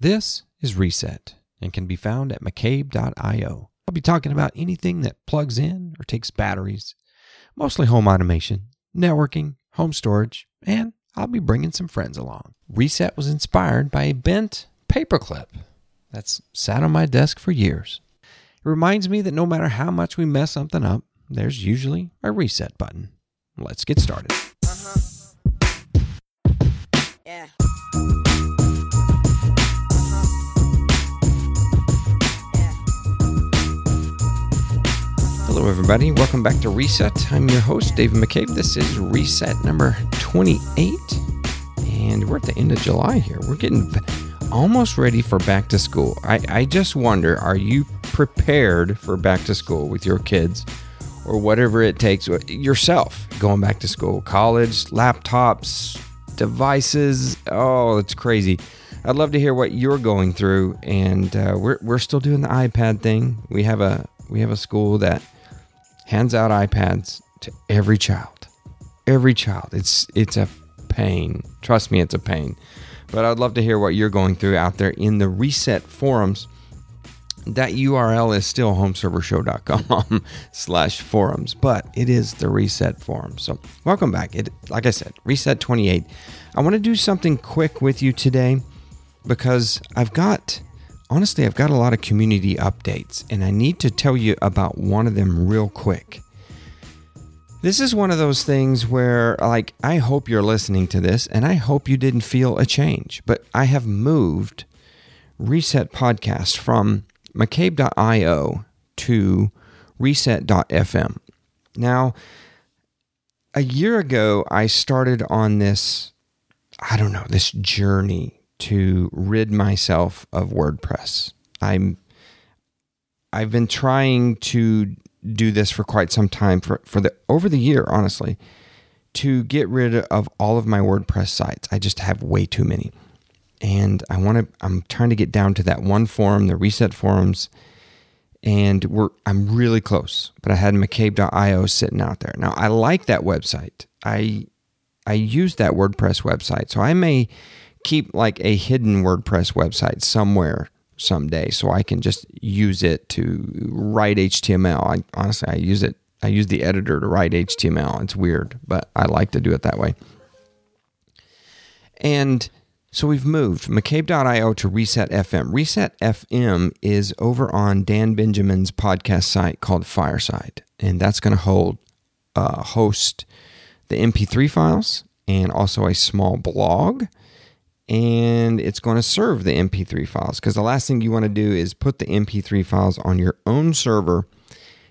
This is Reset and can be found at McCabe.io. I'll be talking about anything that plugs in or takes batteries, mostly home automation, networking, home storage, and I'll be bringing some friends along. Reset was inspired by a bent paperclip that's sat on my desk for years. It reminds me that no matter how much we mess something up, there's usually a reset button. Let's get started. Uh-huh. Yeah. Hello, everybody. Welcome back to Reset. I'm your host, David McCabe. This is Reset number 28, and we're at the end of July here. We're getting almost ready for back to school. I, I just wonder are you prepared for back to school with your kids or whatever it takes yourself going back to school? College, laptops, devices. Oh, it's crazy. I'd love to hear what you're going through, and uh, we're, we're still doing the iPad thing. We have a we have a school that hands out iPads to every child. Every child. It's it's a pain. Trust me, it's a pain. But I'd love to hear what you're going through out there in the reset forums. That URL is still homeservershow.com slash forums, but it is the reset forum. So welcome back. It like I said, reset 28. I want to do something quick with you today because I've got honestly, I've got a lot of community updates, and I need to tell you about one of them real quick. This is one of those things where, like, I hope you're listening to this, and I hope you didn't feel a change, but I have moved Reset Podcast from McCabe.io to Reset.fm. Now, a year ago, I started on this, I don't know, this journey to rid myself of WordPress. I'm I've been trying to do this for quite some time for, for the over the year, honestly, to get rid of all of my WordPress sites. I just have way too many. And I want to I'm trying to get down to that one forum, the reset forums, and we're I'm really close. But I had McCabe.io sitting out there. Now I like that website. I I use that WordPress website. So I may keep like a hidden WordPress website somewhere someday so I can just use it to write HTML. I honestly I use it I use the editor to write HTML. It's weird, but I like to do it that way. And so we've moved McCabe.io to Reset FM. Reset FM is over on Dan Benjamin's podcast site called Fireside, and that's going to hold uh, host the MP3 files and also a small blog and it's going to serve the MP3 files because the last thing you want to do is put the MP3 files on your own server,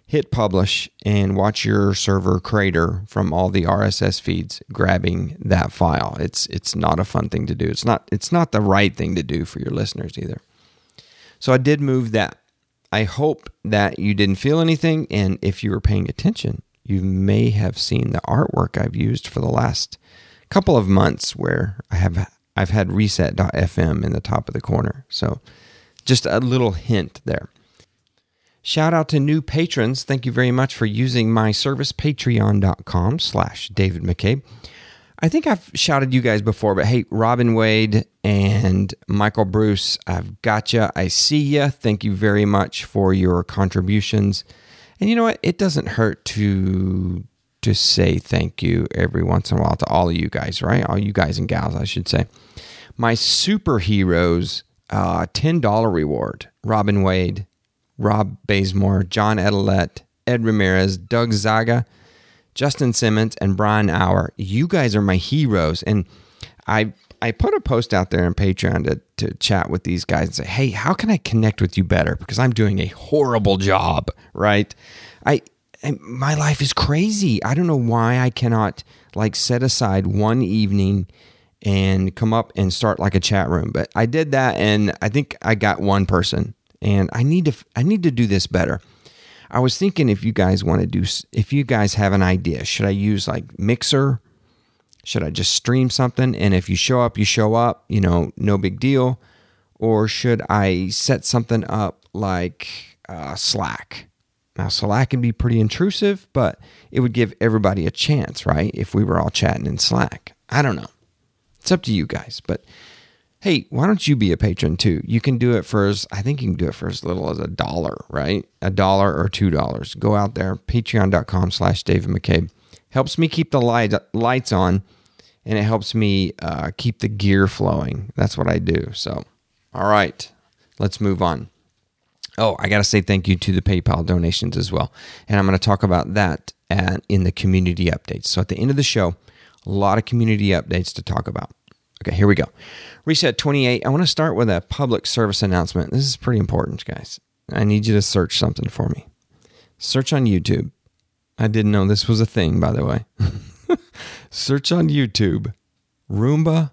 hit publish, and watch your server crater from all the RSS feeds grabbing that file. It's it's not a fun thing to do. It's not it's not the right thing to do for your listeners either. So I did move that. I hope that you didn't feel anything, and if you were paying attention, you may have seen the artwork I've used for the last couple of months where I have I've had reset.fm in the top of the corner. So just a little hint there. Shout out to new patrons. Thank you very much for using my service, patreon.com slash David McCabe. I think I've shouted you guys before, but hey, Robin Wade and Michael Bruce, I've got you. I see you. Thank you very much for your contributions. And you know what? It doesn't hurt to to say thank you every once in a while to all of you guys, right? All you guys and gals, I should say. My superheroes, uh, $10 reward Robin Wade, Rob Bazemore, John Edelet, Ed Ramirez, Doug Zaga, Justin Simmons, and Brian Hour. You guys are my heroes. And I I put a post out there on Patreon to, to chat with these guys and say, hey, how can I connect with you better? Because I'm doing a horrible job, right? I my life is crazy. I don't know why I cannot like set aside one evening and come up and start like a chat room. But I did that and I think I got one person and I need to I need to do this better. I was thinking if you guys want to do if you guys have an idea, should I use like Mixer? Should I just stream something and if you show up, you show up, you know, no big deal? Or should I set something up like uh, Slack? Now, Slack can be pretty intrusive, but it would give everybody a chance, right? If we were all chatting in Slack. I don't know. It's up to you guys. But hey, why don't you be a patron too? You can do it for as, I think you can do it for as little as a dollar, right? A dollar or two dollars. Go out there, patreon.com slash David McCabe. Helps me keep the light, lights on and it helps me uh, keep the gear flowing. That's what I do. So, all right, let's move on. Oh, I got to say thank you to the PayPal donations as well. And I'm going to talk about that at, in the community updates. So, at the end of the show, a lot of community updates to talk about. Okay, here we go. Reset 28. I want to start with a public service announcement. This is pretty important, guys. I need you to search something for me. Search on YouTube. I didn't know this was a thing, by the way. search on YouTube Roomba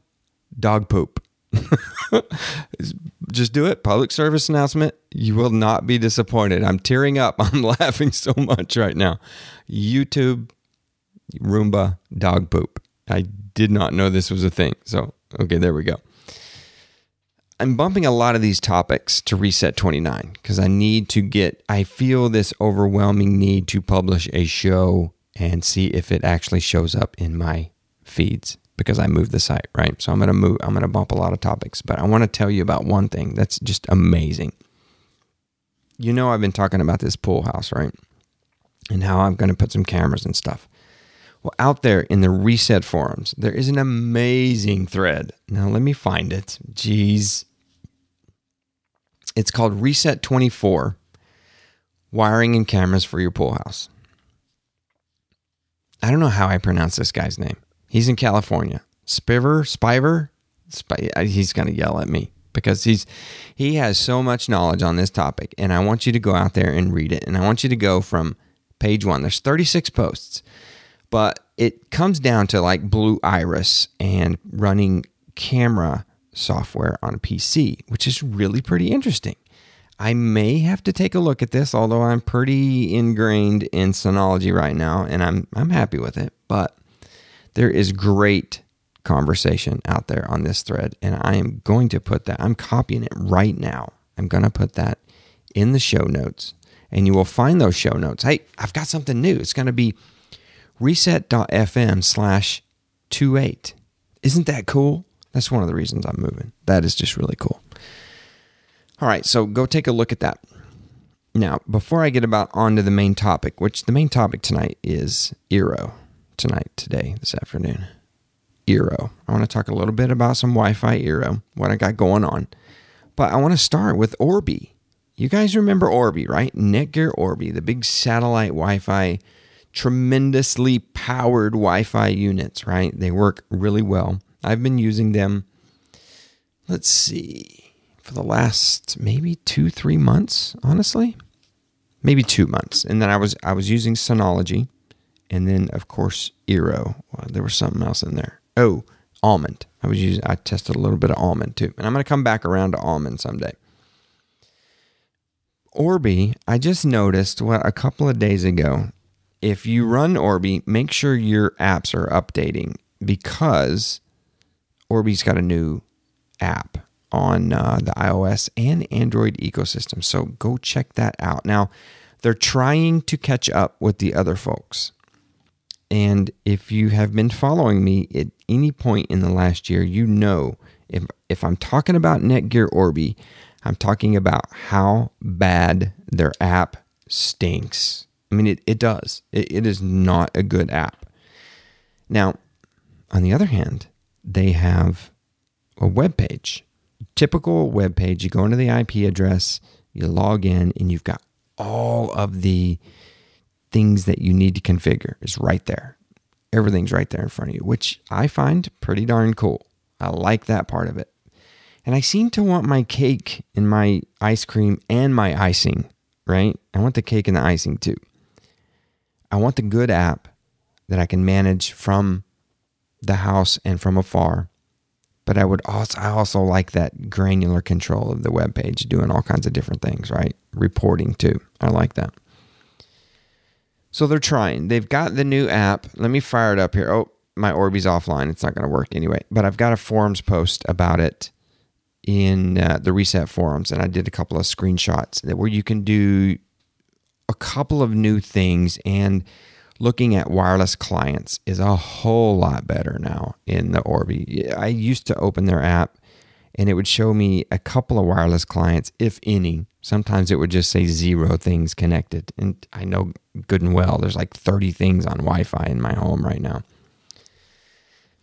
dog poop. Just do it. Public service announcement. You will not be disappointed. I'm tearing up. I'm laughing so much right now. YouTube Roomba dog poop. I did not know this was a thing. So, okay, there we go. I'm bumping a lot of these topics to Reset 29 because I need to get, I feel this overwhelming need to publish a show and see if it actually shows up in my feeds because I moved the site, right? So I'm going to move, I'm going to bump a lot of topics, but I want to tell you about one thing that's just amazing. You know, I've been talking about this pool house, right? And how I'm going to put some cameras and stuff. Well, out there in the reset forums, there is an amazing thread. Now, let me find it. Jeez. It's called Reset 24 Wiring and Cameras for Your Pool House. I don't know how I pronounce this guy's name. He's in California. Spiver, Spiver, Sp- uh, he's going to yell at me because he's he has so much knowledge on this topic and I want you to go out there and read it and I want you to go from page 1. There's 36 posts. But it comes down to like Blue Iris and running camera software on a PC, which is really pretty interesting. I may have to take a look at this, although I'm pretty ingrained in Synology right now, and I'm I'm happy with it. But there is great conversation out there on this thread, and I am going to put that. I'm copying it right now. I'm going to put that in the show notes, and you will find those show notes. Hey, I've got something new. It's going to be reset.fm slash 28. Isn't that cool? That's one of the reasons I'm moving. That is just really cool. All right, so go take a look at that. Now, before I get about onto the main topic, which the main topic tonight is Eero. Tonight, today, this afternoon. Eero. I want to talk a little bit about some Wi-Fi Eero, what I got going on. But I want to start with Orbi. You guys remember Orbi, right? Netgear Orbi, the big satellite Wi-Fi, tremendously powered Wi-Fi units, right? They work really well. I've been using them. Let's see for the last maybe two, three months, honestly. Maybe two months. And then I was I was using Synology. And then of course Eero. Well, there was something else in there. Oh, Almond. I was using I tested a little bit of Almond too. And I'm gonna come back around to Almond someday. Orbi, I just noticed what a couple of days ago. If you run Orbi, make sure your apps are updating because Orbi's got a new app on uh, the iOS and Android ecosystem. So go check that out. Now, they're trying to catch up with the other folks. And if you have been following me at any point in the last year, you know if, if I'm talking about Netgear Orbi, I'm talking about how bad their app stinks. I mean, it, it does. It, it is not a good app. Now, on the other hand, they have a web page typical web page. You go into the IP address, you log in, and you've got all of the things that you need to configure is right there. Everything's right there in front of you, which I find pretty darn cool. I like that part of it. And I seem to want my cake and my ice cream and my icing, right? I want the cake and the icing too. I want the good app that I can manage from the house and from afar but I would also I also like that granular control of the web page, doing all kinds of different things, right? Reporting too. I like that. So they're trying. They've got the new app. Let me fire it up here. Oh, my Orbi's offline. It's not going to work anyway. But I've got a forums post about it in uh, the reset forums, and I did a couple of screenshots where you can do a couple of new things and looking at wireless clients is a whole lot better now in the Orbi. I used to open their app and it would show me a couple of wireless clients, if any. Sometimes it would just say zero things connected. And I know good and well there's like 30 things on Wi Fi in my home right now.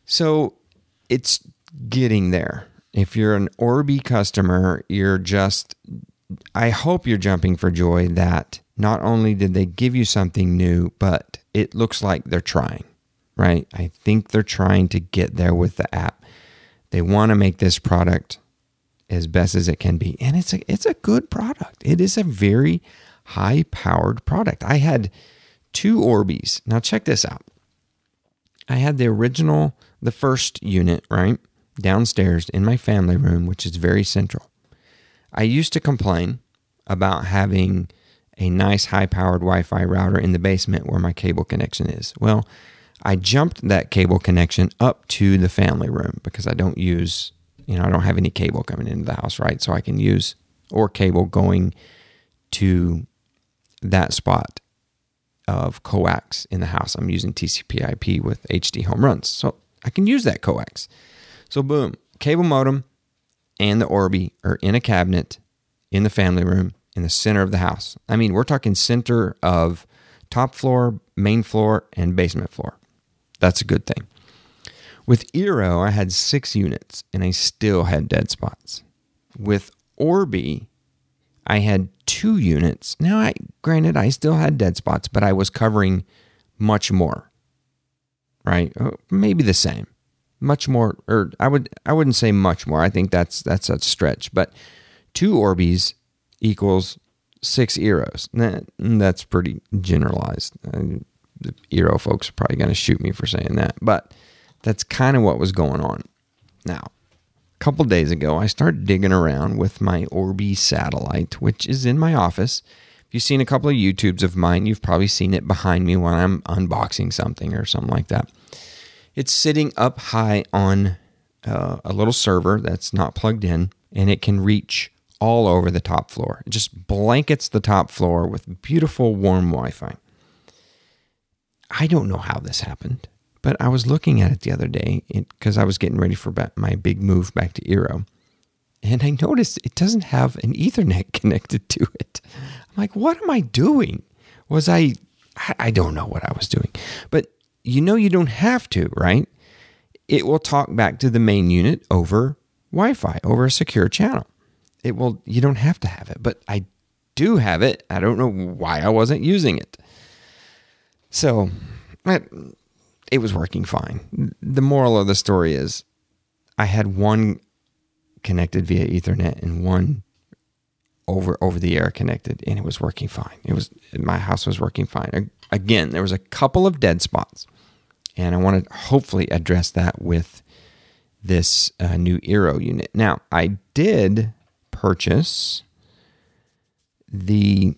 So it's getting there. If you're an Orbi customer, you're just, I hope you're jumping for joy that not only did they give you something new, but it looks like they're trying, right? I think they're trying to get there with the app. They want to make this product as best as it can be. And it's a it's a good product. It is a very high powered product. I had two Orbis. Now check this out. I had the original, the first unit, right? Downstairs in my family room, which is very central. I used to complain about having a nice high powered Wi Fi router in the basement where my cable connection is. Well, I jumped that cable connection up to the family room because I don't use, you know, I don't have any cable coming into the house, right? So I can use or cable going to that spot of coax in the house. I'm using TCP/IP with HDHomeRuns, so I can use that coax. So boom, cable modem and the Orbi are in a cabinet in the family room in the center of the house. I mean, we're talking center of top floor, main floor, and basement floor. That's a good thing. With Eero, I had six units and I still had dead spots. With Orbi, I had two units. Now, I granted I still had dead spots, but I was covering much more. Right? Uh, maybe the same. Much more or I would I wouldn't say much more. I think that's that's a stretch, but two Orbis equals six Eeros. that's pretty generalized. the Eero folks are probably going to shoot me for saying that, but that's kind of what was going on. Now, a couple days ago, I started digging around with my Orbi satellite, which is in my office. If you've seen a couple of YouTubes of mine, you've probably seen it behind me when I'm unboxing something or something like that. It's sitting up high on uh, a little server that's not plugged in, and it can reach all over the top floor. It just blankets the top floor with beautiful warm Wi Fi. I don't know how this happened, but I was looking at it the other day because I was getting ready for my big move back to Eero. And I noticed it doesn't have an Ethernet connected to it. I'm like, what am I doing? Was I, I don't know what I was doing. But you know, you don't have to, right? It will talk back to the main unit over Wi Fi, over a secure channel it will you don't have to have it, but I do have it. I don't know why I wasn't using it. So, it, was working fine. The moral of the story is I had one connected via ethernet and one over over the air connected and it was working fine. It was my house was working fine. Again, there was a couple of dead spots. And I want to hopefully address that with this uh, new Eero unit. Now, I did purchase the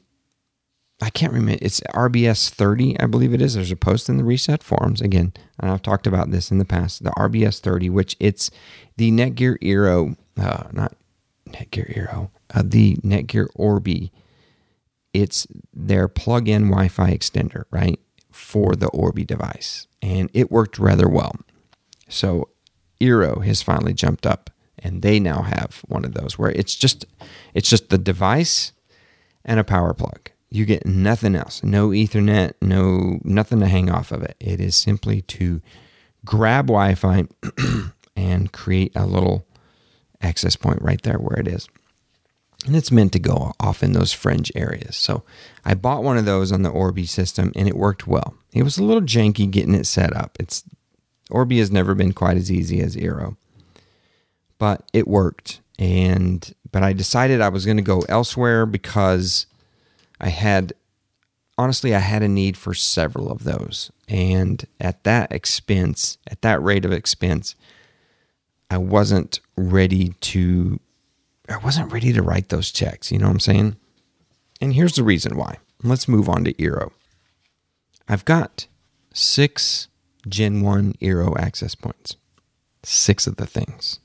I can't remember. It's RBS 30, I believe it is. There's a post in the reset forums. Again, and I've talked about this in the past. The RBS 30, which it's the Netgear Eero, uh, not Netgear Eero, uh, the Netgear Orbi. It's their plug-in Wi-Fi extender, right, for the Orbi device, and it worked rather well. So Eero has finally jumped up and they now have one of those where it's just it's just the device and a power plug. You get nothing else. No ethernet, no nothing to hang off of it. It is simply to grab Wi-Fi and create a little access point right there where it is. And it's meant to go off in those fringe areas. So I bought one of those on the Orbi system and it worked well. It was a little janky getting it set up. It's Orbi has never been quite as easy as Eero but it worked. And but I decided I was going to go elsewhere because I had honestly I had a need for several of those. And at that expense, at that rate of expense, I wasn't ready to I wasn't ready to write those checks, you know what I'm saying? And here's the reason why. Let's move on to Eero. I've got 6 Gen 1 Eero access points. 6 of the things.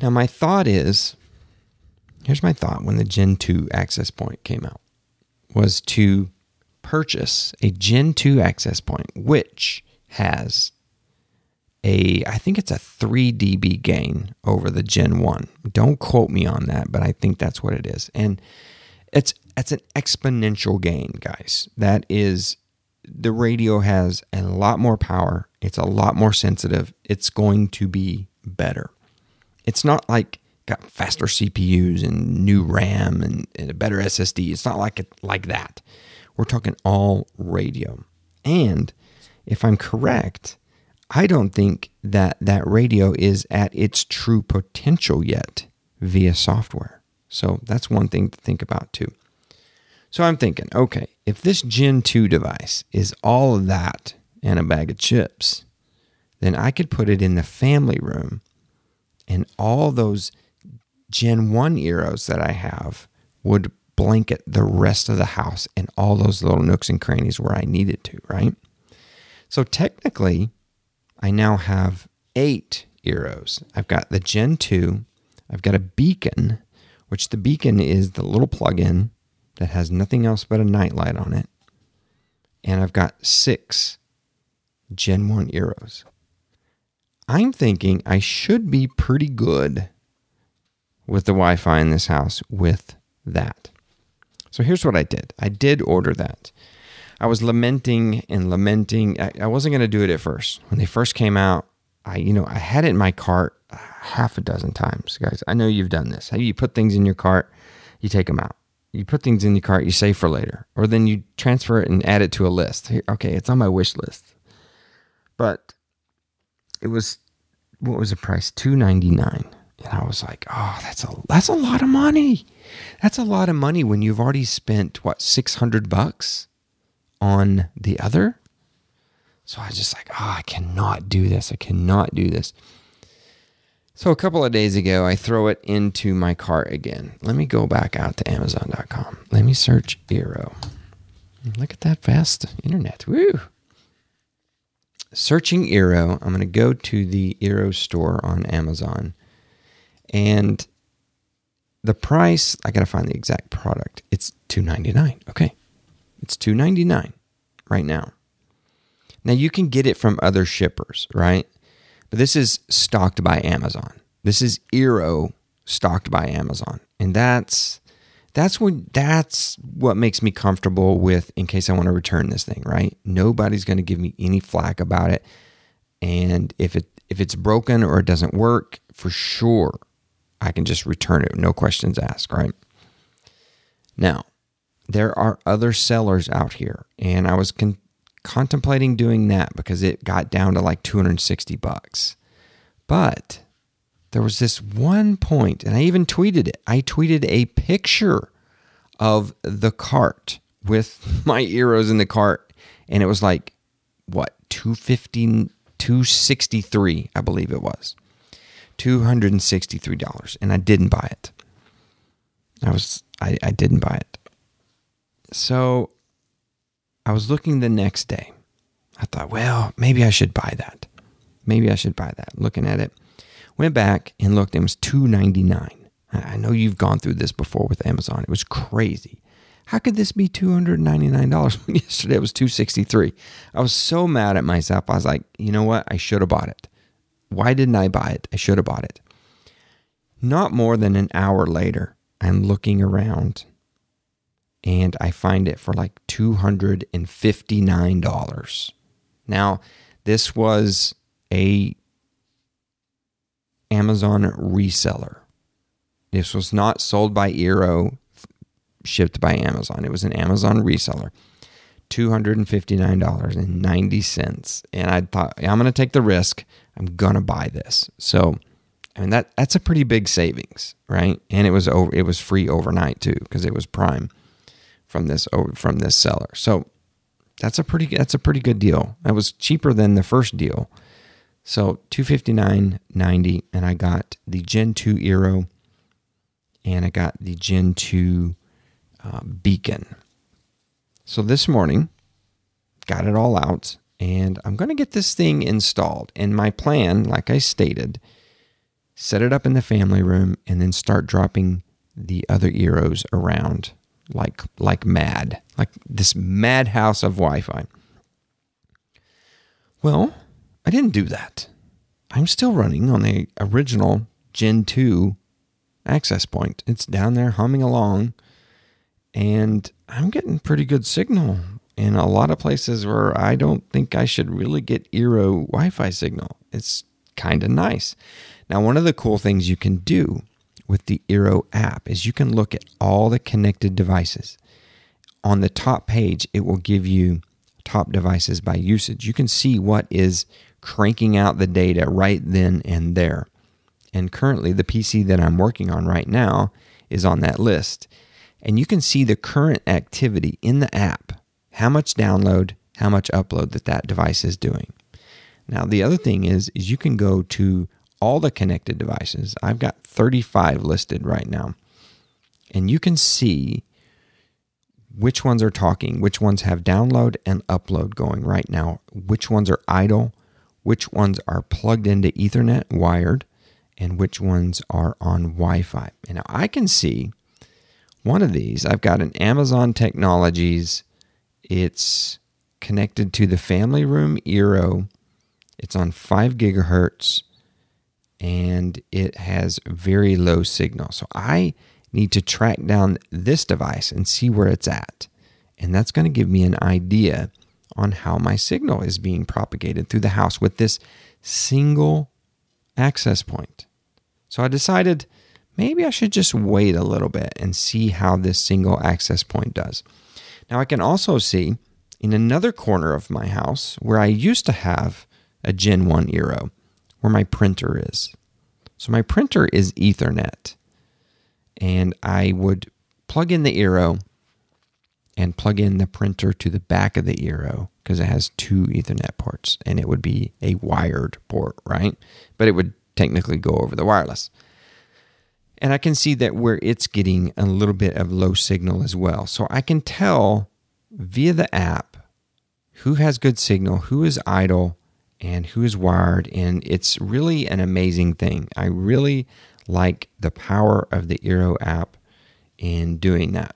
Now, my thought is here's my thought when the Gen 2 access point came out was to purchase a Gen 2 access point, which has a I think it's a 3 dB gain over the Gen 1. Don't quote me on that, but I think that's what it is. And it's it's an exponential gain, guys. That is the radio has a lot more power. It's a lot more sensitive. It's going to be better. It's not like got faster CPUs and new RAM and, and a better SSD. It's not like it, like that. We're talking all radio. And if I'm correct, I don't think that that radio is at its true potential yet via software. So that's one thing to think about too. So I'm thinking, okay, if this Gen 2 device is all of that and a bag of chips, then I could put it in the family room and all those Gen 1 Eeros that I have would blanket the rest of the house and all those little nooks and crannies where I needed to, right? So technically, I now have eight Eeros. I've got the Gen 2, I've got a beacon, which the beacon is the little plug in that has nothing else but a nightlight on it. And I've got six Gen 1 Eeros. I'm thinking I should be pretty good with the Wi Fi in this house with that. So here's what I did I did order that. I was lamenting and lamenting. I, I wasn't going to do it at first. When they first came out, I, you know, I had it in my cart uh, half a dozen times, guys. I know you've done this. You put things in your cart, you take them out you put things in your cart you save for later or then you transfer it and add it to a list okay it's on my wish list but it was what was the price 299 and i was like oh that's a that's a lot of money that's a lot of money when you've already spent what 600 bucks on the other so i was just like oh i cannot do this i cannot do this so a couple of days ago, I throw it into my cart again. Let me go back out to Amazon.com. Let me search Eero. Look at that fast internet. Woo! Searching Eero, I'm going to go to the Eero store on Amazon. And the price, I got to find the exact product. It's $2.99. Okay. It's $2.99 right now. Now you can get it from other shippers, right? But this is stocked by Amazon. This is Eero stocked by Amazon. And that's that's what that's what makes me comfortable with in case I want to return this thing, right? Nobody's going to give me any flack about it. And if it if it's broken or it doesn't work, for sure I can just return it, no questions asked, right? Now, there are other sellers out here, and I was con- contemplating doing that because it got down to like 260 bucks. But there was this one point, and I even tweeted it. I tweeted a picture of the cart with my Eeros in the cart, and it was like, what, 250, 263, I believe it was. $263. And I didn't buy it. I was I, I didn't buy it. So I was looking the next day. I thought, well, maybe I should buy that. Maybe I should buy that. Looking at it, went back and looked. It was two ninety nine. I know you've gone through this before with Amazon. It was crazy. How could this be two hundred ninety nine dollars when yesterday it was two sixty three? I was so mad at myself. I was like, you know what? I should have bought it. Why didn't I buy it? I should have bought it. Not more than an hour later, I'm looking around and I find it for like $259. Now, this was a Amazon reseller. This was not sold by Eero, shipped by Amazon. It was an Amazon reseller. $259.90. And I thought, I'm going to take the risk. I'm to buy this. So, I mean that that's a pretty big savings, right? And it was over it was free overnight too because it was Prime from this from this seller. So that's a pretty that's a pretty good deal. That was cheaper than the first deal. So 259.90 and I got the Gen 2 Eero and I got the Gen 2 uh, Beacon. So this morning got it all out and I'm going to get this thing installed. And my plan, like I stated, set it up in the family room and then start dropping the other Eeros around like like mad, like this madhouse of Wi-Fi. Well, I didn't do that. I'm still running on the original Gen 2 access point. It's down there humming along, and I'm getting pretty good signal in a lot of places where I don't think I should really get Eero Wi Fi signal. It's kind of nice. Now, one of the cool things you can do with the Eero app is you can look at all the connected devices. On the top page, it will give you top devices by usage. You can see what is cranking out the data right then and there. And currently, the PC that I'm working on right now is on that list. And you can see the current activity in the app how much download, how much upload that that device is doing. Now, the other thing is, is you can go to all the connected devices. I've got 35 listed right now. And you can see which ones are talking, which ones have download and upload going right now, which ones are idle, which ones are plugged into Ethernet wired, and which ones are on Wi Fi. And now I can see one of these. I've got an Amazon Technologies, it's connected to the family room Eero. It's on 5 gigahertz and it has very low signal. So I need to track down this device and see where it's at. And that's going to give me an idea on how my signal is being propagated through the house with this single access point. So I decided maybe I should just wait a little bit and see how this single access point does. Now I can also see in another corner of my house where I used to have a Gen 1 Eero, where my printer is. So my printer is Ethernet. And I would plug in the Eero and plug in the printer to the back of the Eero because it has two Ethernet ports and it would be a wired port, right? But it would technically go over the wireless. And I can see that where it's getting a little bit of low signal as well. So I can tell via the app who has good signal, who is idle, and who is wired. And it's really an amazing thing. I really like the power of the Eero app in doing that.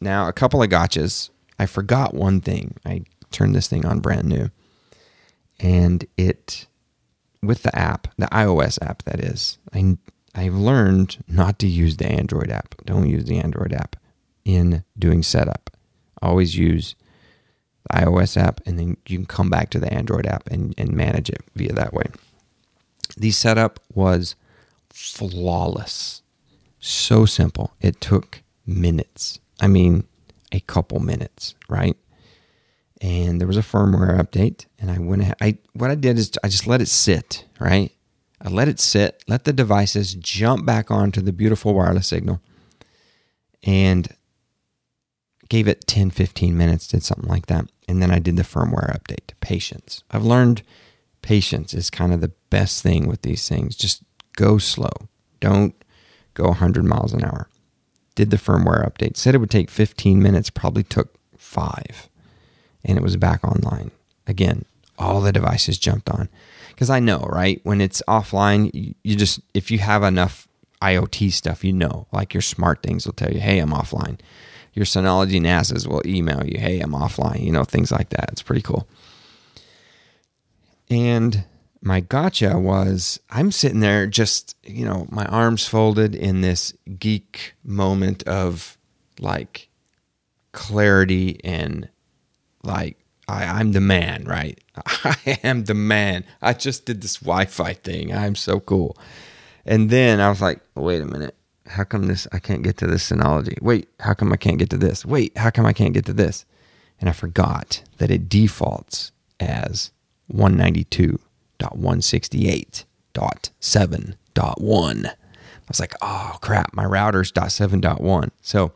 Now, a couple of gotchas. I forgot one thing. I turned this thing on brand new. And it, with the app, the iOS app that is, I, I've learned not to use the Android app. Don't use the Android app in doing setup. Always use the iOS app, and then you can come back to the Android app and, and manage it via that way. The setup was flawless. So simple. It took minutes. I mean, a couple minutes, right? And there was a firmware update, and I went ahead. I what I did is I just let it sit, right? I let it sit, let the devices jump back onto the beautiful wireless signal, and gave it 10, 15 minutes, did something like that. And then I did the firmware update. Patience. I've learned patience is kind of the best thing with these things. Just go slow. Don't go 100 miles an hour. Did the firmware update. Said it would take 15 minutes, probably took five. And it was back online. Again, all the devices jumped on. Because I know, right? When it's offline, you just, if you have enough IoT stuff, you know, like your smart things will tell you, hey, I'm offline. Your Synology NASs will email you, hey, I'm offline, you know, things like that. It's pretty cool. And my gotcha was I'm sitting there just, you know, my arms folded in this geek moment of like clarity and like I, I'm the man, right? I am the man. I just did this Wi Fi thing. I'm so cool. And then I was like, wait a minute. How come this I can't get to this Synology? Wait, how come I can't get to this? Wait, how come I can't get to this? And I forgot that it defaults as 192 168.7.1. I was like, oh crap, my router's .7.1. So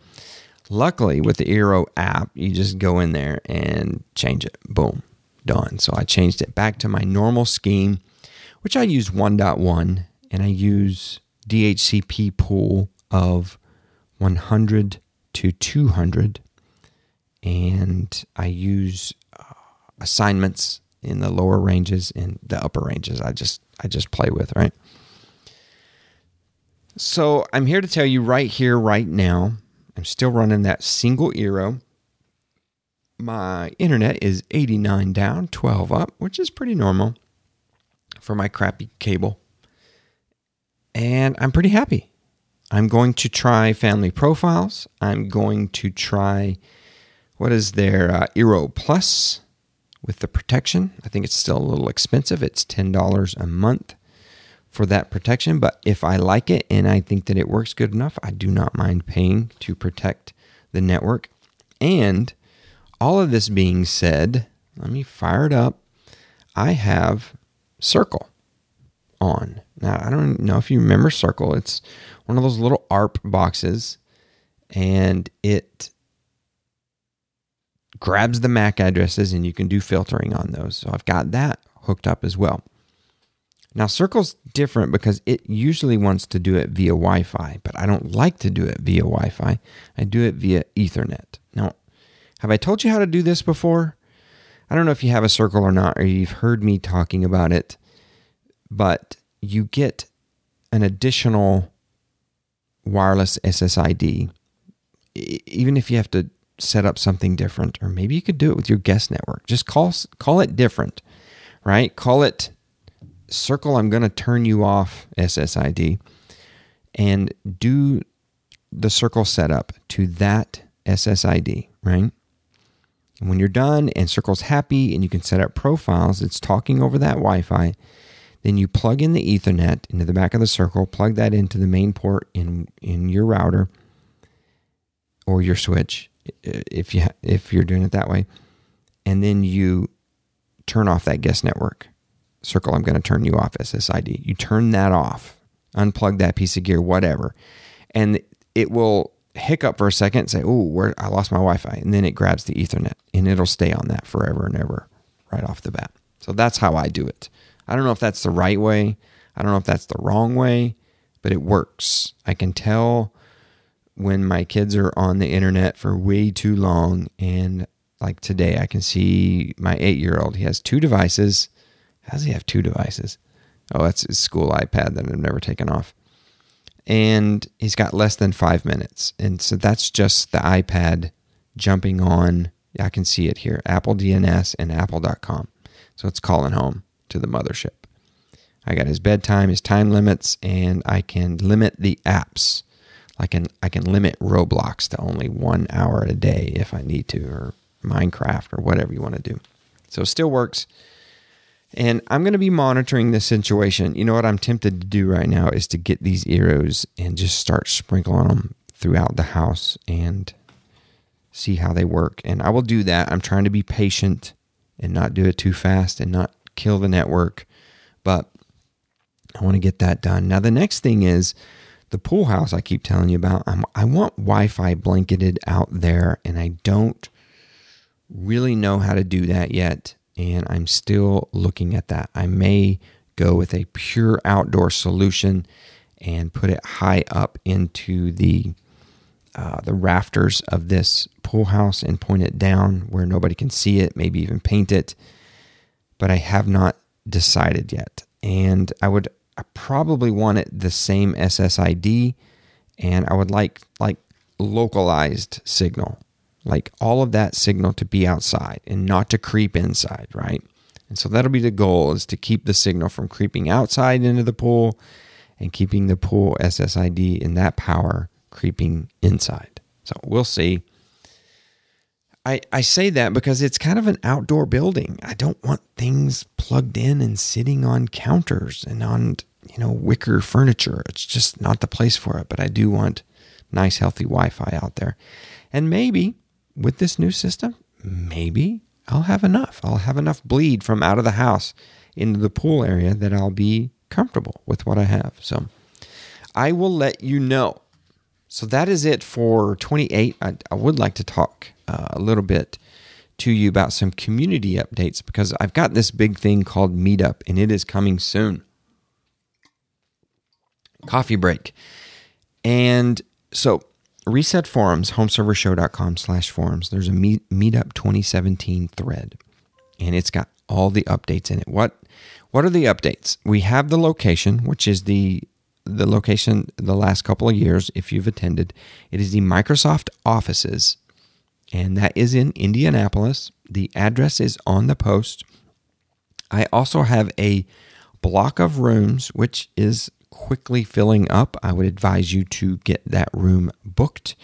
luckily with the Eero app, you just go in there and change it. Boom, done. So I changed it back to my normal scheme, which I use 1.1 and I use DHCP pool of 100 to 200 and I use uh, assignments in the lower ranges and the upper ranges. I just I just play with, right? So I'm here to tell you right here, right now, I'm still running that single Eero. My internet is 89 down, 12 up, which is pretty normal. for my crappy cable. And I'm pretty happy. I'm going to try family profiles. I'm going to try what is their uh, Eero Plus with the protection. I think it's still a little expensive. It's $10 a month for that protection. But if I like it and I think that it works good enough, I do not mind paying to protect the network. And all of this being said, let me fire it up. I have Circle on. Now, I don't know if you remember Circle. It's one of those little ARP boxes and it grabs the MAC addresses and you can do filtering on those. So I've got that hooked up as well. Now, Circle's different because it usually wants to do it via Wi Fi, but I don't like to do it via Wi Fi. I do it via Ethernet. Now, have I told you how to do this before? I don't know if you have a Circle or not, or you've heard me talking about it, but you get an additional wireless SSID, even if you have to set up something different, or maybe you could do it with your guest network. Just call call it different, right? Call it circle. I'm going to turn you off SSID, and do the circle setup to that SSID, right? And when you're done and Circle's happy and you can set up profiles, it's talking over that Wi Fi. Then you plug in the Ethernet into the back of the circle, plug that into the main port in, in your router or your switch if you if you're doing it that way. And then you turn off that guest network. Circle, I'm going to turn you off SSID. You turn that off, unplug that piece of gear, whatever. And it will hiccup for a second and say, "Oh, where I lost my Wi-Fi," and then it grabs the Ethernet and it'll stay on that forever and ever, right off the bat. So that's how I do it. I don't know if that's the right way. I don't know if that's the wrong way, but it works. I can tell when my kids are on the internet for way too long, and like today, I can see my eight-year-old. He has two devices. Does he have two devices? Oh, that's his school iPad that I've never taken off and he's got less than five minutes. And so that's just the iPad jumping on. I can see it here Apple DNS and Apple.com. So it's calling home to the mothership. I got his bedtime, his time limits, and I can limit the apps. I can I can limit Roblox to only one hour a day if I need to, or Minecraft, or whatever you want to do. So it still works. And I'm going to be monitoring this situation. You know what I'm tempted to do right now is to get these Eeros and just start sprinkling them throughout the house and see how they work. And I will do that. I'm trying to be patient and not do it too fast and not kill the network. But I want to get that done. Now, the next thing is the pool house I keep telling you about. I'm, I want Wi Fi blanketed out there, and I don't really know how to do that yet and I'm still looking at that. I may go with a pure outdoor solution and put it high up into the uh, the rafters of this pool house and point it down where nobody can see it. Maybe even paint it, but I have not decided yet. And I would I probably want it the same SSID, and I would like like localized signal like all of that signal to be outside and not to creep inside, right? And so that'll be the goal is to keep the signal from creeping outside into the pool and keeping the pool SSID and that power creeping inside. So we'll see. I, I say that because it's kind of an outdoor building. I don't want things plugged in and sitting on counters and on, you know, wicker furniture. It's just not the place for it. But I do want nice, healthy Wi Fi out there. And maybe with this new system, maybe I'll have enough. I'll have enough bleed from out of the house into the pool area that I'll be comfortable with what I have. So I will let you know. So that is it for 28. I, I would like to talk uh, a little bit to you about some community updates because I've got this big thing called Meetup and it is coming soon. Coffee break. And so Reset Forums, homeservershow.com slash forums. There's a meet, Meetup 2017 thread, and it's got all the updates in it. What what are the updates? We have the location, which is the the location the last couple of years, if you've attended. It is the Microsoft offices, and that is in Indianapolis. The address is on the post. I also have a block of rooms, which is quickly filling up. I would advise you to get that room booked.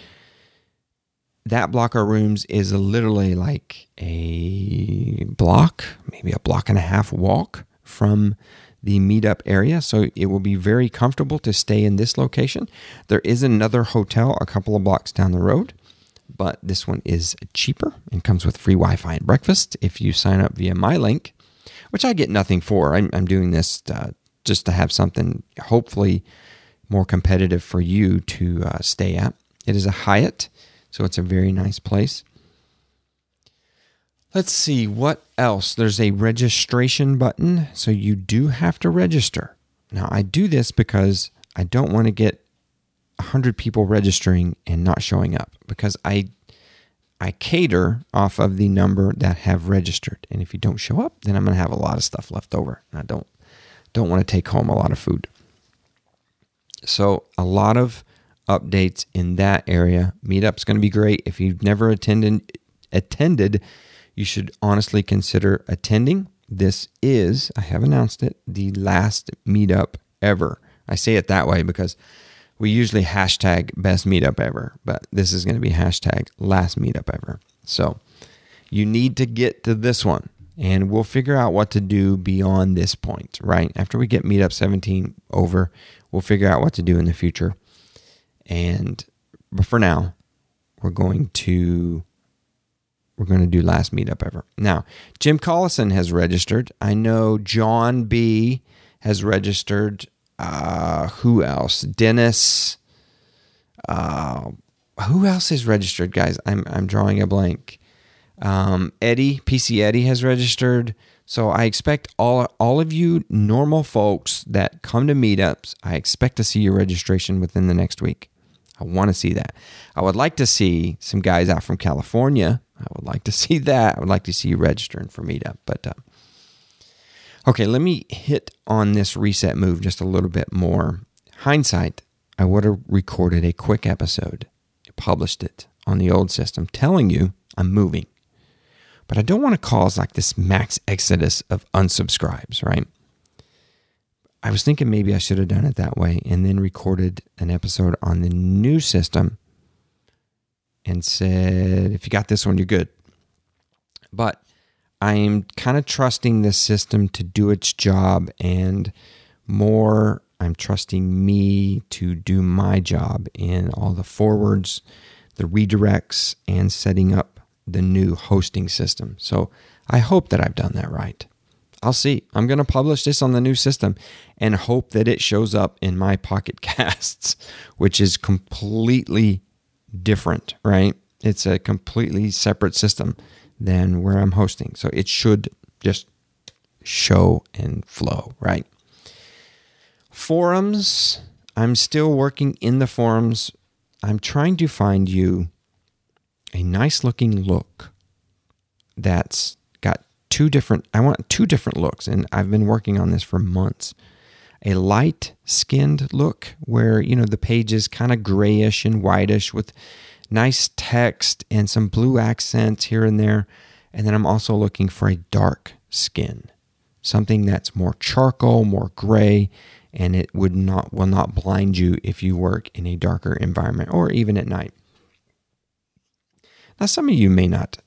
That block of rooms is literally like a block, maybe a block and a half walk from the meetup area. So it will be very comfortable to stay in this location. There is another hotel a couple of blocks down the road, but this one is cheaper and comes with free Wi Fi and breakfast if you sign up via my link, which I get nothing for. I'm, I'm doing this uh, just to have something hopefully more competitive for you to uh, stay at. It is a Hyatt, so it's a very nice place. Let's see what else. There's a registration button, so you do have to register. Now, I do this because I don't want to get 100 people registering and not showing up because I I cater off of the number that have registered. And if you don't show up, then I'm going to have a lot of stuff left over. And I don't don't want to take home a lot of food. So, a lot of updates in that area. Meetup's going to be great. If you've never attended attended, you should honestly consider attending. This is, I have announced it, the last meetup ever. I say it that way because we usually hashtag best meetup ever, but this is going to be hashtag last meetup ever. So you need to get to this one and we'll figure out what to do beyond this point, right? After we get meetup 17 over, we'll figure out what to do in the future. And but for now, we're going to we're going to do last meetup ever. Now, Jim Collison has registered. I know John B has registered. Uh, who else? Dennis. Uh, who else is registered, guys? I'm I'm drawing a blank. Um, Eddie, PC Eddie has registered. So I expect all all of you normal folks that come to meetups, I expect to see your registration within the next week. I want to see that. I would like to see some guys out from California. I would like to see that. I would like to see you registering for Meetup. But uh, okay, let me hit on this reset move just a little bit more. Hindsight, I would have recorded a quick episode, published it on the old system, telling you I'm moving. But I don't want to cause like this max exodus of unsubscribes, right? I was thinking maybe I should have done it that way and then recorded an episode on the new system and said, if you got this one, you're good. But I'm kind of trusting this system to do its job and more, I'm trusting me to do my job in all the forwards, the redirects, and setting up the new hosting system. So I hope that I've done that right. I'll see. I'm going to publish this on the new system and hope that it shows up in my Pocket Casts, which is completely different, right? It's a completely separate system than where I'm hosting. So it should just show and flow, right? Forums, I'm still working in the forums. I'm trying to find you a nice looking look that's got two different I want two different looks and I've been working on this for months. A light skinned look where, you know, the page is kind of grayish and whitish with nice text and some blue accents here and there. And then I'm also looking for a dark skin. Something that's more charcoal, more gray, and it would not will not blind you if you work in a darker environment or even at night. Now some of you may not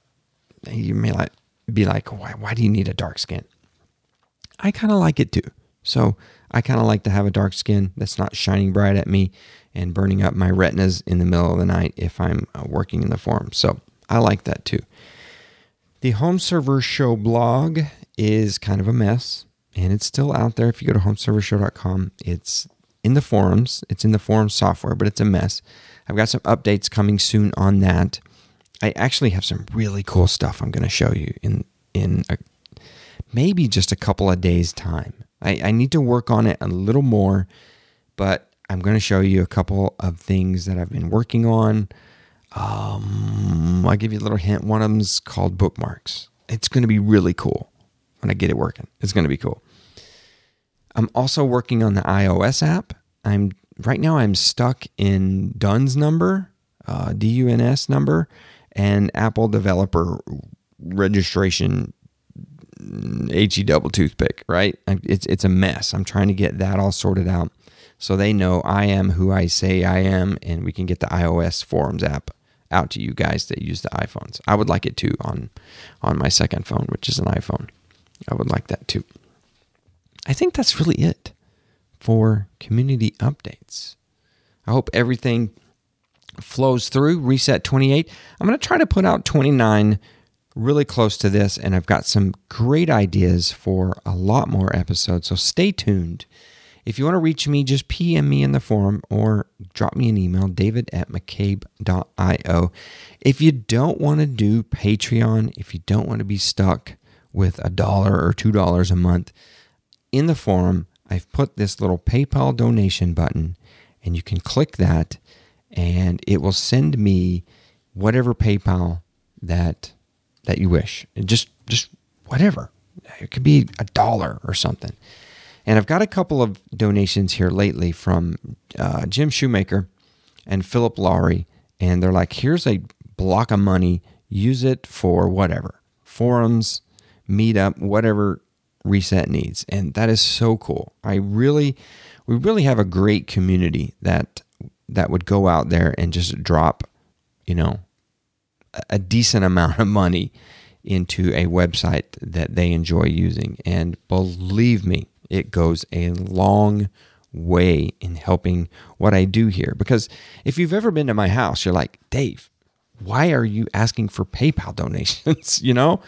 you may like be like, why, why do you need a dark skin? I kind of like it too. So I kind of like to have a dark skin that's not shining bright at me and burning up my retinas in the middle of the night if I'm uh, working in the forum. So I like that too. The Home Server Show blog is kind of a mess and it's still out there. If you go to homeservershow.com, it's in the forums, it's in the forum software, but it's a mess. I've got some updates coming soon on that. I actually have some really cool stuff I'm going to show you in in a, maybe just a couple of days time. I, I need to work on it a little more, but I'm going to show you a couple of things that I've been working on. Um, I'll give you a little hint. One of them's called bookmarks. It's going to be really cool when I get it working. It's going to be cool. I'm also working on the iOS app. I'm right now. I'm stuck in Duns number, uh, D-U-N-S number, and Apple developer registration HE double toothpick, right? It's it's a mess. I'm trying to get that all sorted out so they know I am who I say I am, and we can get the iOS forums app out to you guys that use the iPhones. I would like it too on on my second phone, which is an iPhone. I would like that too. I think that's really it for community updates. I hope everything flows through. Reset 28. I'm going to try to put out 29 really close to this, and I've got some great ideas for a lot more episodes. So stay tuned. If you want to reach me, just PM me in the forum or drop me an email, david at mccabe.io. If you don't want to do Patreon, if you don't want to be stuck with a dollar or two dollars a month, in the forum, I've put this little PayPal donation button, and you can click that, and it will send me whatever PayPal that that you wish. Just just whatever. It could be a dollar or something. And I've got a couple of donations here lately from uh, Jim Shoemaker and Philip Lowry. And they're like, here's a block of money. Use it for whatever forums, meetup, whatever reset needs. And that is so cool. I really, we really have a great community that that would go out there and just drop, you know, a decent amount of money into a website that they enjoy using. And believe me, it goes a long way in helping what I do here. Because if you've ever been to my house, you're like, Dave, why are you asking for PayPal donations? you know,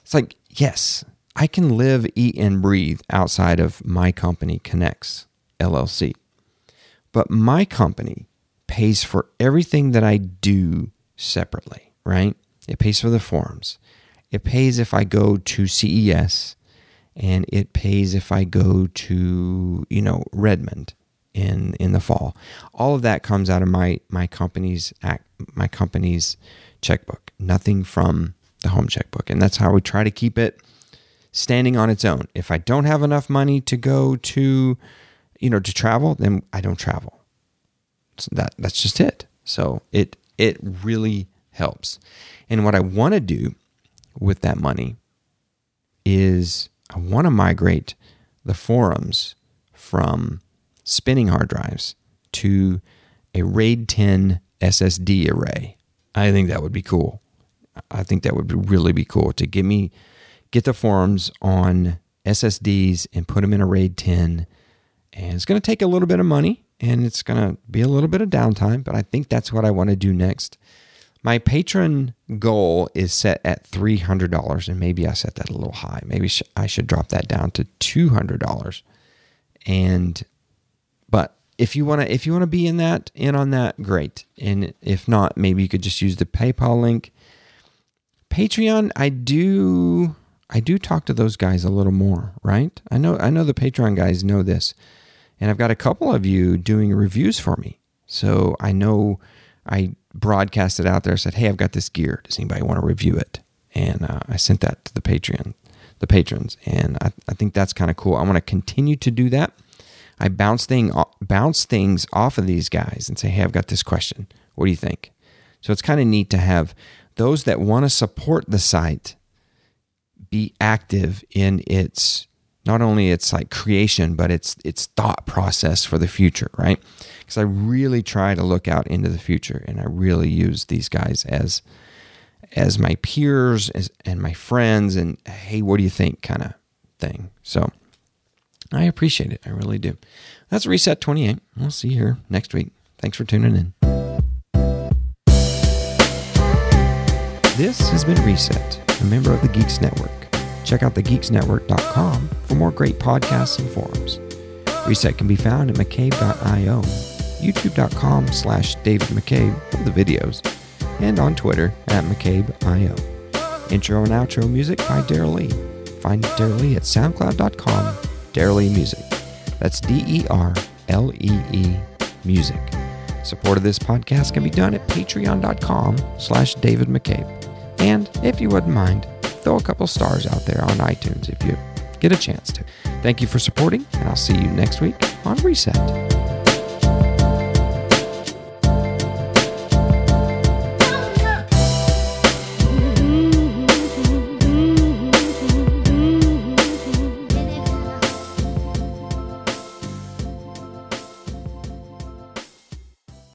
it's like, yes, I can live, eat, and breathe outside of my company, Connects LLC. But my company pays for everything that I do separately, right? It pays for the forums. It pays if I go to CES and it pays if I go to you know Redmond in in the fall. All of that comes out of my my company's act my company's checkbook. Nothing from the home checkbook, and that's how we try to keep it standing on its own. If I don't have enough money to go to you know to travel, then I don't travel. So that that's just it. So it it really helps. And what I want to do with that money is I want to migrate the forums from spinning hard drives to a RAID 10 SSD array. I think that would be cool. I think that would be really be cool to get me get the forums on SSDs and put them in a RAID 10. And it's going to take a little bit of money and it's going to be a little bit of downtime, but I think that's what I want to do next. My patron goal is set at $300, and maybe I set that a little high. Maybe I should drop that down to $200. And, but if you want to, if you want to be in that, in on that, great. And if not, maybe you could just use the PayPal link. Patreon, I do, I do talk to those guys a little more, right? I know, I know the Patreon guys know this, and I've got a couple of you doing reviews for me. So I know I broadcasted out there, said, "Hey, I've got this gear. Does anybody want to review it?" And uh, I sent that to the Patreon, the patrons, and I, I think that's kind of cool. I want to continue to do that. I bounce thing bounce things off of these guys and say, "Hey, I've got this question. What do you think?" So it's kind of neat to have those that want to support the site be active in its not only its like creation but its its thought process for the future right? Because i really try to look out into the future and i really use these guys as as my peers as, and my friends and hey what do you think? kind of thing. So i appreciate it. I really do. That's reset 28 we'll see you here next week. Thanks for tuning in. This has been reset a member of the geeks network Check out thegeeksnetwork.com for more great podcasts and forums. Reset can be found at mccabe.io, youtube.com slash David McCabe for the videos, and on Twitter at McCabeIO. Intro and outro music by Daryl Lee. Find Daryl Lee at soundcloud.com, Daryl Lee Music. That's D E R L E E Music. Support of this podcast can be done at patreon.com slash David McCabe. And if you wouldn't mind, throw a couple stars out there on iTunes if you get a chance to. Thank you for supporting, and I'll see you next week on Reset.